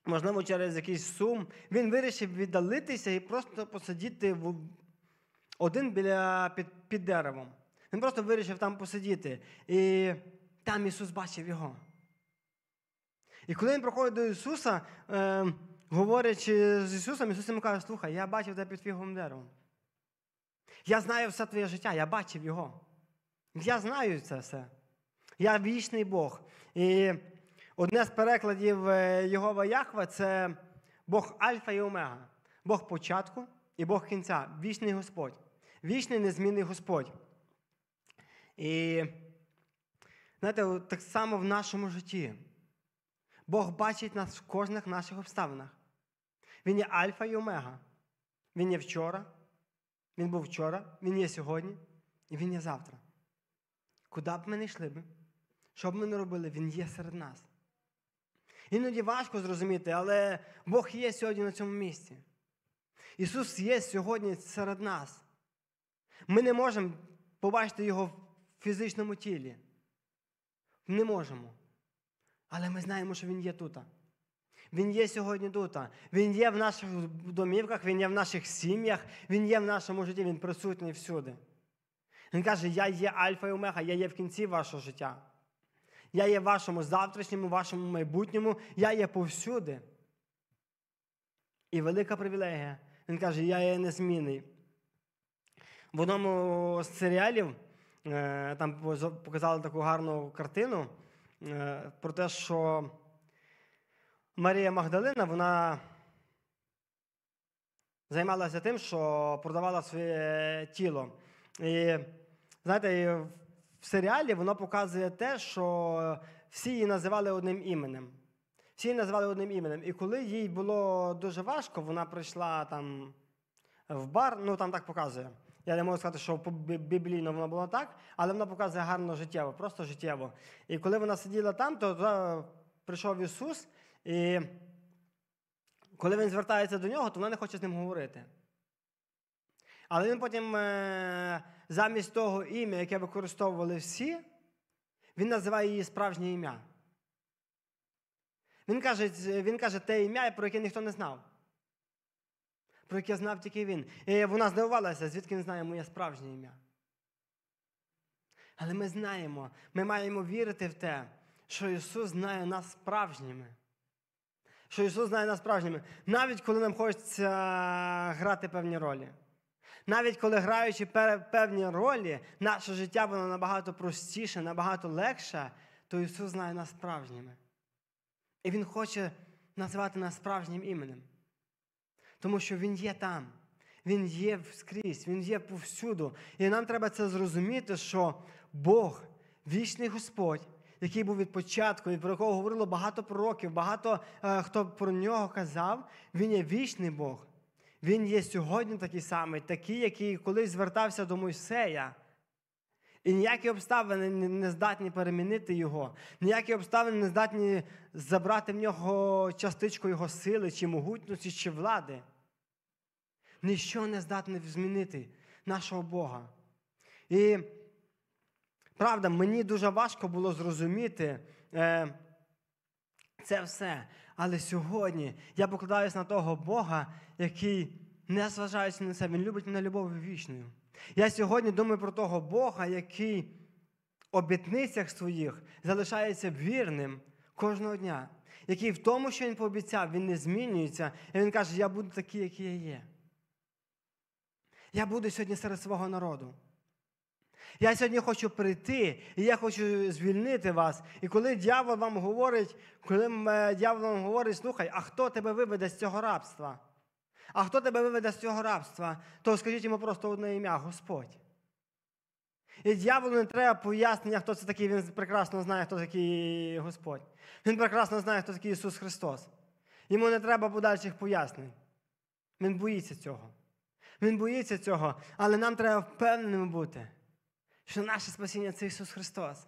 можливо, через якийсь сум, він вирішив віддалитися і просто посидіти в... один біля під, під деревом. Він просто вирішив там посидіти. І там Ісус бачив його. І коли він проходить до Ісуса, е, говорячи з Ісусом, Ісус йому каже, слухай, я бачив тебе під фіговим деревом. Я знаю все твоє життя, я бачив його. Я знаю це все. Я вічний Бог. І Одне з перекладів е, Єгова Яхва це Бог Альфа і Омега, Бог початку і Бог кінця, вічний Господь, вічний незмінний Господь. І знаєте, так само в нашому житті. Бог бачить нас в кожних наших обставинах. Він є Альфа і Омега. Він є вчора, він був вчора, він є сьогодні і він є завтра. Куди б ми не йшли, б, що б ми не робили, Він є серед нас. Іноді важко зрозуміти, але Бог є сьогодні на цьому місці. Ісус є сьогодні серед нас. Ми не можемо побачити Його в фізичному тілі. Не можемо. Але ми знаємо, що Він є тут. Він є сьогодні тут. Він є в наших домівках, Він є в наших сім'ях, Він є в нашому житті, Він присутній всюди. Він каже, я є Альфа і Омега, я є в кінці вашого життя. Я є в вашому завтрашньому, вашому майбутньому, я є повсюди. І велика привілегія. Він каже, я є незмінний. В одному з серіалів е, там показали таку гарну картину про те, що Марія Магдалина вона займалася тим, що продавала своє тіло. І знаєте, в серіалі воно показує те, що всі її називали одним іменем. Всі її називали одним іменем. І коли їй було дуже важко, вона прийшла там в бар, ну там так показує. Я не можу сказати, що біблійно воно було так, але вона показує гарно життєво, просто життєво. І коли вона сиділа там, то прийшов Ісус, і коли він звертається до нього, то вона не хоче з ним говорити. Але він потім е, замість того ім'я, яке використовували всі, він називає її справжнє ім'я. Він каже, він каже те ім'я, про яке ніхто не знав. Про яке знав тільки він. І вона здивувалася, звідки він знає моє справжнє ім'я. Але ми знаємо, ми маємо вірити в те, що Ісус знає нас справжніми. Що Ісус знає нас справжніми. Навіть коли нам хочеться грати певні ролі. Навіть коли граючи певні ролі, наше життя воно набагато простіше, набагато легше, то Ісус знає нас справжніми. І Він хоче називати нас справжнім іменем. Тому що Він є там, Він є скрізь, Він є повсюду. І нам треба це зрозуміти, що Бог, вічний Господь, який був від початку, і про якого говорило багато пророків, багато е, хто про нього казав, він є вічний Бог. Він є сьогодні такий самий, такий, який колись звертався до Мойсея. І ніякі обставини не здатні перемінити його, ніякі обставини не здатні забрати в нього частичку його сили, чи могутності, чи влади. Ніщо не здатне змінити нашого Бога. І правда, мені дуже важко було зрозуміти е, це все. Але сьогодні я покладаюся на того Бога, який, не зважаючи на це, Він любить мене любов'ю вічною. Я сьогодні думаю про того Бога, який в обітницях своїх залишається вірним кожного дня, який в тому, що він пообіцяв, він не змінюється, і він каже, я буду такий, який я є. Я буду сьогодні серед свого народу. Я сьогодні хочу прийти, і я хочу звільнити вас. І коли дьявол вам говорить, коли дьявол вам говорить, слухай, а хто тебе виведе з цього рабства? А хто тебе виведе з цього рабства, то скажіть йому просто одне ім'я Господь. І дьяволу не треба пояснення, хто це такий, він прекрасно знає, хто такий Господь. Він прекрасно знає, хто такий Ісус Христос. Йому не треба подальших пояснень. Він боїться цього. Він боїться цього, але нам треба впевненими бути, що наше спасіння це Ісус Христос.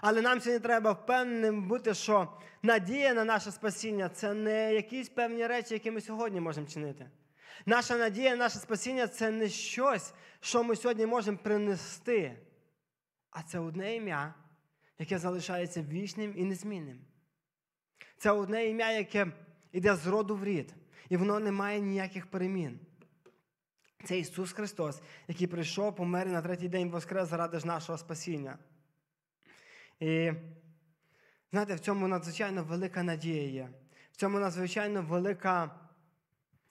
Але нам сьогодні треба впевненим бути, що надія на наше спасіння це не якісь певні речі, які ми сьогодні можемо чинити. Наша надія, наше спасіння це не щось, що ми сьогодні можемо принести, а це одне ім'я, яке залишається вічним і незмінним. Це одне ім'я, яке йде з роду в рід, і воно не має ніяких перемін. Це Ісус Христос, який прийшов, помер і на третій день воскрес заради ж нашого спасіння. І знаєте, в цьому надзвичайно велика надія є. В цьому надзвичайно велика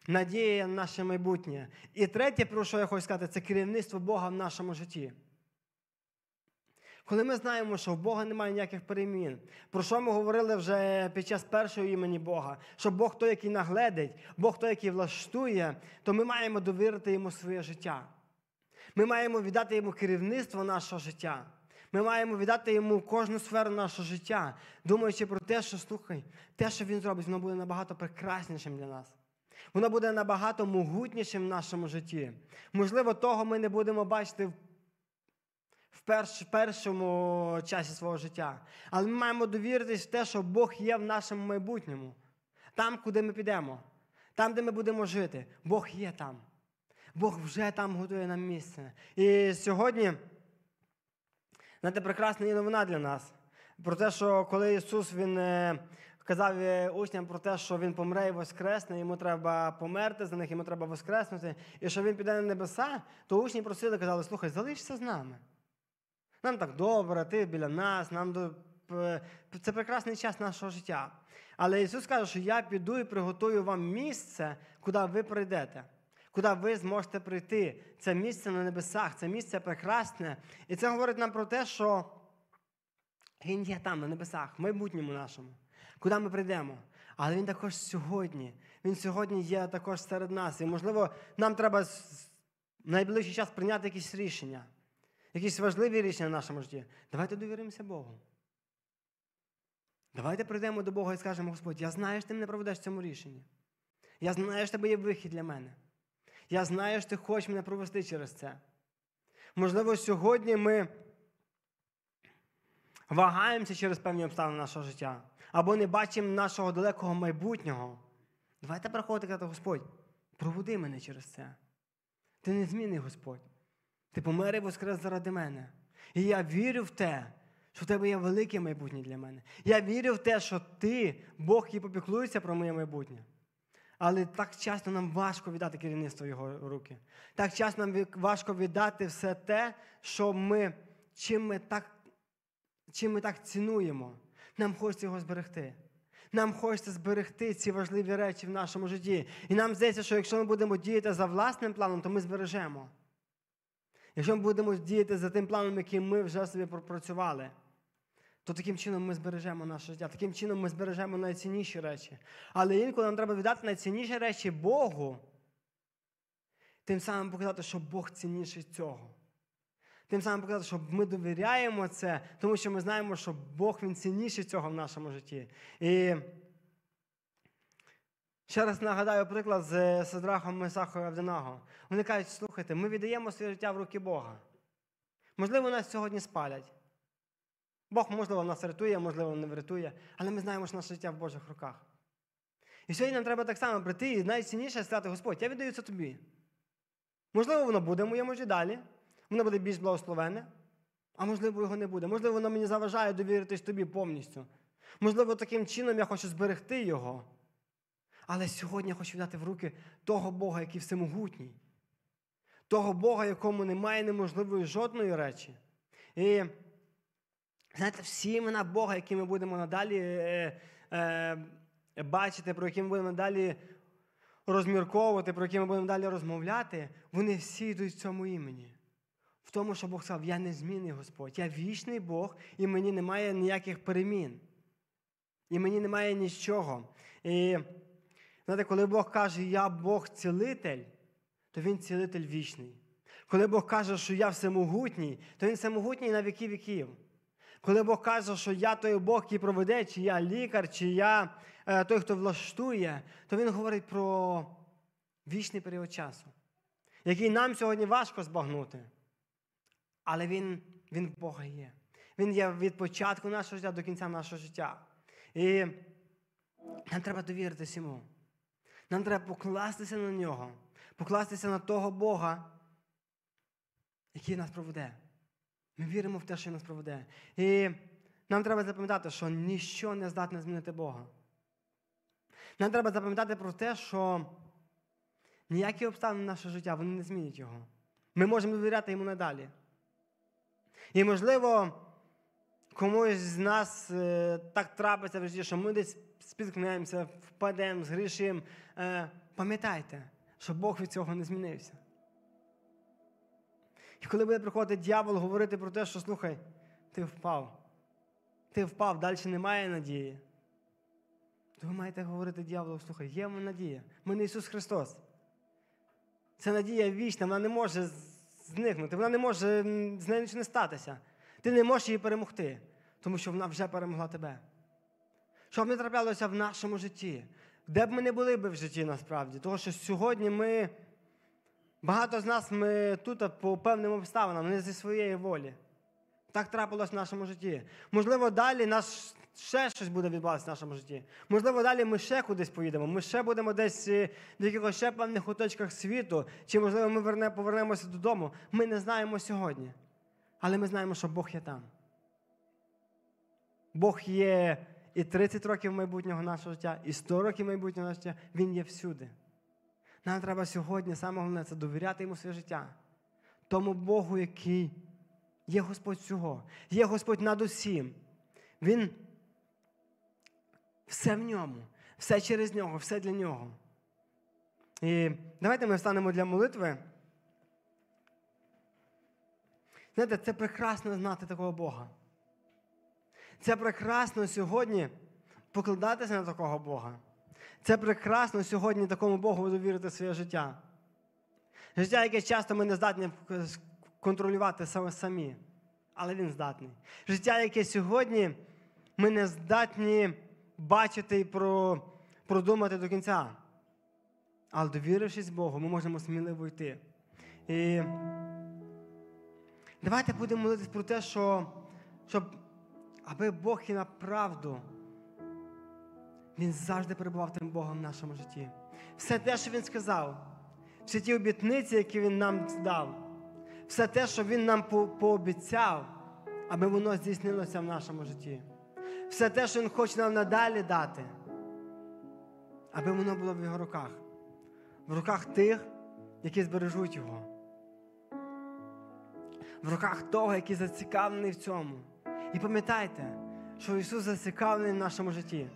надія на наше майбутнє. І третє, про що я хочу сказати, це керівництво Бога в нашому житті. Коли ми знаємо, що в Бога немає ніяких перемін, про що ми говорили вже під час першого імені Бога, що Бог той, який нагледить, Бог той, який влаштує, то ми маємо довірити йому своє життя. Ми маємо віддати йому керівництво нашого життя. Ми маємо віддати йому кожну сферу нашого життя, думаючи про те, що слухай, те, що він зробить, воно буде набагато прекраснішим для нас. Воно буде набагато могутнішим в нашому житті. Можливо, того ми не будемо бачити в перш, першому часі свого життя. Але ми маємо довіритись в те, що Бог є в нашому майбутньому. Там, куди ми підемо, там, де ми будемо жити, Бог є там. Бог вже там готує нам місце. І сьогодні. Знаєте, прекрасна є новина для нас. Про те, що коли Ісус Він е, казав е, учням про те, що Він помре і воскресне, йому треба померти за них, йому треба воскреснути, і що Він піде на небеса, то учні просили, казали, слухай, залишся з нами. Нам так добре, ти біля нас, нам до... це прекрасний час нашого життя. Але Ісус каже, що я піду і приготую вам місце, куди ви прийдете куди ви зможете прийти. Це місце на небесах, це місце прекрасне. І це говорить нам про те, що Він є там, на небесах, в майбутньому нашому, куди ми прийдемо. Але він також сьогодні. Він сьогодні є також серед нас. І, можливо, нам треба в найближчий час прийняти якісь рішення, якісь важливі рішення в нашому житті. Давайте довіримося Богу. Давайте прийдемо до Бога і скажемо, Господь, я знаю, що ти мене проведеш в цьому рішенні. Я знаю, що тебе є вихід для мене. Я знаю, що ти хочеш мене провести через це. Можливо, сьогодні ми вагаємося через певні обставини нашого життя або не бачимо нашого далекого майбутнього. Давайте приходити казати, Господь, проводи мене через це. Ти не змінний Господь. Ти помер і воскрес заради мене. І я вірю в те, що в тебе є велике майбутнє для мене. Я вірю в те, що ти, Бог, який попіклується про моє майбутнє. Але так часто нам важко віддати керівництво його руки. Так часто нам важко віддати все те, що ми, чим ми так чим ми так цінуємо. Нам хочеться його зберегти. Нам хочеться зберегти ці важливі речі в нашому житті. І нам здається, що якщо ми будемо діяти за власним планом, то ми збережемо. Якщо ми будемо діяти за тим планом, який ми вже собі пропрацювали, то таким чином ми збережемо наше життя. Таким чином ми збережемо найцінніші речі. Але інколи нам треба віддати найцінніші речі Богу, тим самим показати, що Бог цінніший цього. Тим самим показати, що ми довіряємо це, тому що ми знаємо, що Бог він цінніший цього в нашому житті. І ще раз нагадаю приклад з Садрахом Месахою Авденаго. Вони кажуть, слухайте, ми віддаємо своє життя в руки Бога. Можливо, нас сьогодні спалять. Бог, можливо, нас рятує, можливо, не врятує, але ми знаємо, що наше життя в Божих руках. І сьогодні нам треба так само прийти і найцінніше сказати, Господь, я віддаю це тобі. Можливо, воно буде в моєму далі, воно буде більш благословенне, а можливо, його не буде. Можливо, воно мені заважає довіритись тобі повністю. Можливо, таким чином я хочу зберегти його. Але сьогодні я хочу віддати в руки того Бога, який всемогутній, того Бога, якому немає неможливої жодної речі. І знаєте, всі імена Бога, які ми будемо надалі е, е, бачити, про які ми будемо далі розмірковувати, про які ми будемо далі розмовляти, вони всі йдуть в цьому імені. В тому, що Бог сказав, я незмінний Господь, я вічний Бог, і мені немає ніяких перемін. І мені немає нічого. І знаєте, коли Бог каже, я Бог цілитель, то Він цілитель вічний. Коли Бог каже, що я всемогутній, то Він всемогутній на віки віків. Коли Бог каже, що я той Бог, який проведе, чи я лікар, чи я е, той, хто влаштує, то Він говорить про вічний період часу, який нам сьогодні важко збагнути. Але Він він в Бога є. Він є від початку нашого життя до кінця нашого життя. І нам треба довіритися йому. Нам треба покластися на нього, покластися на того Бога, який нас проведе. Ми віримо в те, що нас проведе. І нам треба запам'ятати, що ніщо не здатне змінити Бога. Нам треба запам'ятати про те, що ніякі обставини нашого життя вони не змінять його. Ми можемо довіряти йому надалі. І, можливо, комусь з нас е, так трапиться в житті, що ми десь спіткнемося, впадемо, згрішимо. Е, пам'ятайте, що Бог від цього не змінився. І коли буде приходити дьявол говорити про те, що слухай, ти впав. Ти впав, далі немає надії. То ви маєте говорити дьяволу, слухай, є в надія. Ми не Ісус Христос. Це надія вічна, вона не може зникнути, вона не може, з нею нічого не статися. Ти не можеш її перемогти, тому що вона вже перемогла тебе. Що б не траплялося в нашому житті, де б ми не були б в житті насправді, тому що сьогодні ми. Багато з нас ми тут по певним обставинам, не зі своєї волі. Так трапилось в нашому житті. Можливо, далі нас ще щось буде відбуватися в нашому житті. Можливо, далі ми ще кудись поїдемо. Ми ще будемо десь е, в якихось ще певних куточках світу, чи, можливо, ми верне, повернемося додому. Ми не знаємо сьогодні. Але ми знаємо, що Бог є там. Бог є і 30 років майбутнього нашого життя, і 100 років майбутнього нашого життя. Він є всюди. Нам треба сьогодні, саме головне, це довіряти йому своє життя. Тому Богу, який є Господь всього, є Господь над усім. Він все в ньому, все через нього, все для нього. І давайте ми встанемо для молитви. Знаєте, це прекрасно знати такого Бога. Це прекрасно сьогодні покладатися на такого Бога. Це прекрасно сьогодні такому Богу довірити своє життя. Життя, яке часто ми не здатні контролювати самі, але він здатний. Життя, яке сьогодні ми не здатні бачити і продумати до кінця. Але довірившись Богу, ми можемо сміливо йти. І давайте будемо молитися про те, що, щоб аби Бог і на правду. Він завжди перебував тим Богом в нашому житті. Все те, що Він сказав, всі ті обітниці, які Він нам дав, все те, що Він нам по пообіцяв, аби воно здійснилося в нашому житті. Все те, що Він хоче нам надалі дати, аби воно було в його руках, в руках тих, які збережуть його, в руках того, який зацікавлений в цьому. І пам'ятайте, що Ісус зацікавлений в нашому житті.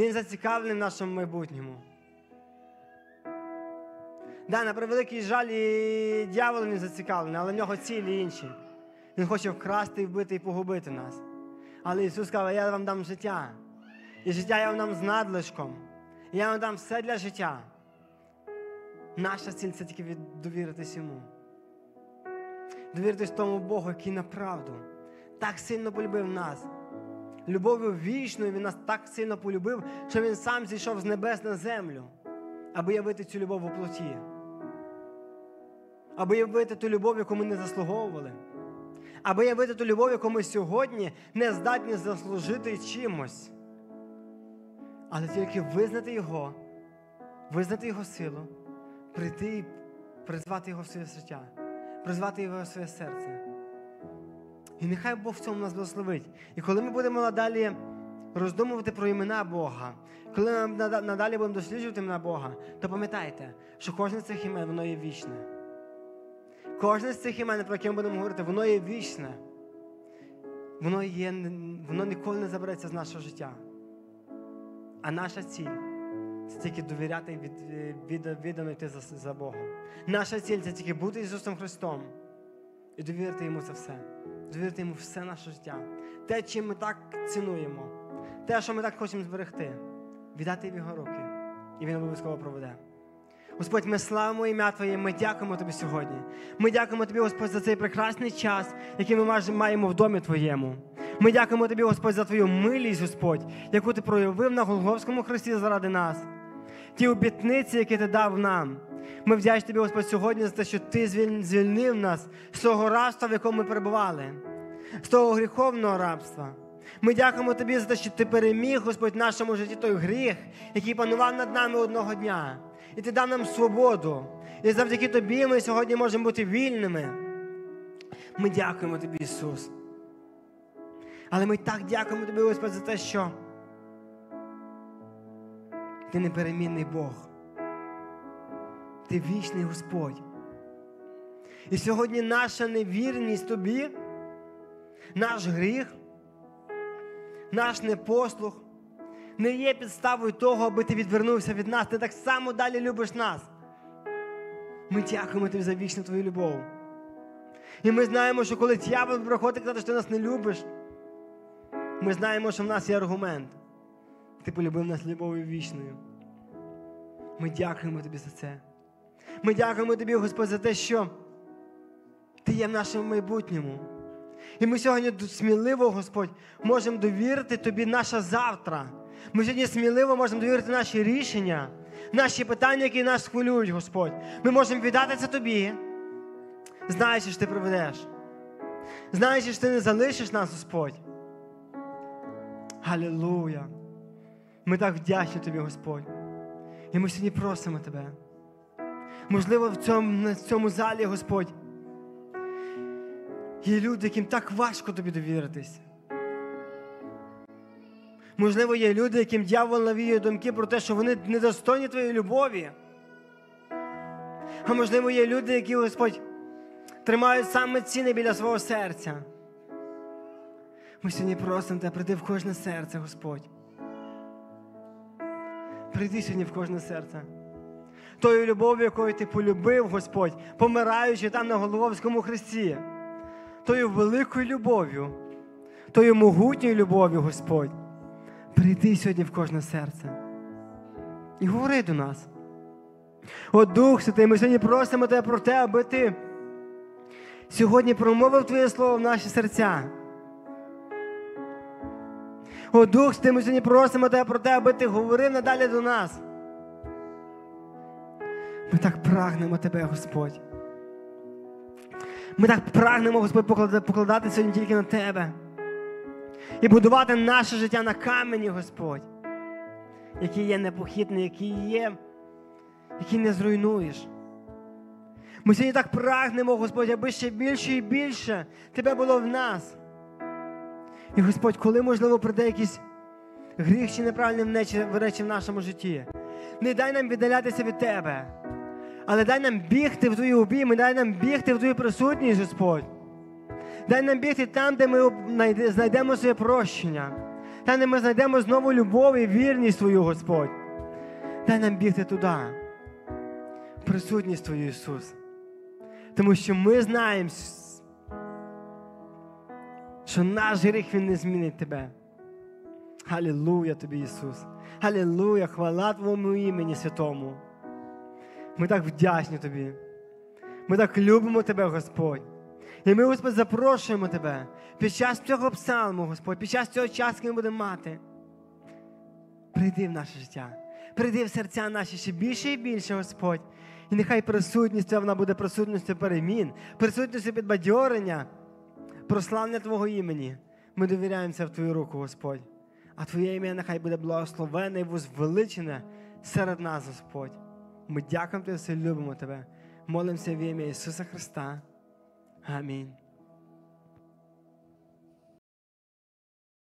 Він зацікавлений в нашому майбутньому. Да, на превеликий жаль, і дьявол не зацікавлений, але в нього цілі інші. Він хоче вкрасти, вбити і погубити нас. Але Ісус сказав, я вам дам життя. І життя я вам дам з надлишком. І я вам дам все для життя. Наша ціль це тільки довіритись йому. Довіритись тому Богу, який направду так сильно полюбив нас. Любов'ю вічною він нас так сильно полюбив, що він сам зійшов з небес на землю, аби явити цю любов у плоті. Аби явити ту любов, яку ми не заслуговували. Аби явити ту любов, яку ми сьогодні не здатні заслужити чимось. Але тільки визнати Його, визнати Його силу, прийти і призвати Його в своє життя, призвати Його в своє серце. І нехай Бог в цьому нас благословить. І коли ми будемо надалі роздумувати про імена Бога, коли ми надалі будемо досліджувати імена Бога, то пам'ятайте, що кожне з цих імен воно є вічне. Кожне з цих імен, про яке ми будемо говорити, воно є вічне. Воно є, воно ніколи не забереться з нашого життя. А наша ціль це тільки довіряти від, від, віддано йти за, за Богом. Наша ціль це тільки бути Ісусом Христом і довірити Йому це все. Довірити Йому все наше життя. Те, чим ми так цінуємо, те, що ми так хочемо зберегти, віддати в Його руки. І Він обов'язково проведе. Господь, ми славимо ім'я Твоє, ми дякуємо Тобі сьогодні. Ми дякуємо Тобі, Господь, за цей прекрасний час, який ми маємо в домі Твоєму. Ми дякуємо Тобі, Господь, за Твою милість, Господь, яку Ти проявив на Голговському Христі заради нас. Ті обітниці, які ти дав нам. Ми вдячні Тобі, Господь, сьогодні за те, що Ти звільнив нас з того рабства, в якому ми перебували, з того гріховного рабства. Ми дякуємо Тобі за те, що Ти переміг, Господь, в нашому житті той гріх, який панував над нами одного дня. І Ти дав нам свободу. І завдяки Тобі ми сьогодні можемо бути вільними. Ми дякуємо Тобі, Ісус. Але ми так дякуємо Тобі, Господь, за те, що Ти неперемінний Бог. Ти вічний Господь. І сьогодні наша невірність Тобі, наш гріх, наш непослух не є підставою того, аби ти відвернувся від нас. Ти так само далі любиш нас. Ми дякуємо тобі за вічну твою любов. І ми знаємо, що коли дьявол приходить казати, що ти нас не любиш, ми знаємо, що в нас є аргумент. Ти полюбив нас любов'ю вічною. Ми дякуємо тобі за це. Ми дякуємо тобі, Господь, за те, що ти є в нашому майбутньому. І ми сьогодні сміливо, Господь, можемо довірити тобі наше завтра. Ми сьогодні сміливо можемо довірити наші рішення, наші питання, які нас хвилюють, Господь. Ми можемо віддати це тобі, знаючи, що ти проведеш. Знаючи, що ти не залишиш нас, Господь. Галілуя! Ми так вдячні тобі, Господь. І ми сьогодні просимо Тебе. Можливо, в цьому, в цьому залі, Господь, є люди, яким так важко тобі довіритись. Можливо, є люди, яким дьявол навіює думки про те, що вони недостойні твоєї любові. А можливо, є люди, які Господь тримають саме ціни біля свого серця. Ми сьогодні просимо тебе, прийди в кожне серце, Господь. Прийди сьогодні в кожне серце. Тою любов'ю, якою ти полюбив, Господь, помираючи там на Головському хресті. Тою великою любов'ю, тою могутньою любов'ю, Господь. Прийди сьогодні в кожне серце. І говори до нас. О Дух Святий, ми сьогодні просимо тебе про те, аби ти сьогодні промовив Твоє Слово в наші серця. О Дух Святий, ми сьогодні просимо тебе про те, аби ти говорив надалі до нас. Ми так прагнемо тебе, Господь. Ми так прагнемо, Господь, покладати сьогодні тільки на тебе і будувати наше життя на камені, Господь, який є непохитний, який є, який не зруйнуєш. Ми сьогодні так прагнемо, Господь, аби ще більше і більше Тебе було в нас. І Господь, коли, можливо, прийде якийсь гріх чи неправильні речі в нашому житті, не дай нам віддалятися від Тебе, але дай нам бігти в Твої обійми, дай нам бігти в Твою присутність, Господь. Дай нам бігти там, де ми знайдемо своє прощення, там, де ми знайдемо знову любов і вірність Твою, Господь. Дай нам бігти туди, присутність Твою, Ісус. Тому що ми знаємо, що наш гріх Він не змінить Тебе. Халілуя Тобі, Ісус. Халілуя, хвала Твоєму імені святому. Ми так вдячні Тобі. Ми так любимо Тебе, Господь. І ми, Господь, запрошуємо Тебе під час цього псалму, Господь, під час цього часу, який ми будемо мати. Прийди в наше життя, прийди в серця наші ще більше і більше, Господь. І нехай присутність вона буде присутністю перемін, присутністю підбадьорення, прославлення Твого імені. Ми довіряємося в Твою руку, Господь. А Твоє ім'я нехай буде благословене і возвеличене серед нас, Господь. Ми дякуємо Тобі, все любимо Тебе. Молимося в ім'я Ісуса Христа. Амінь.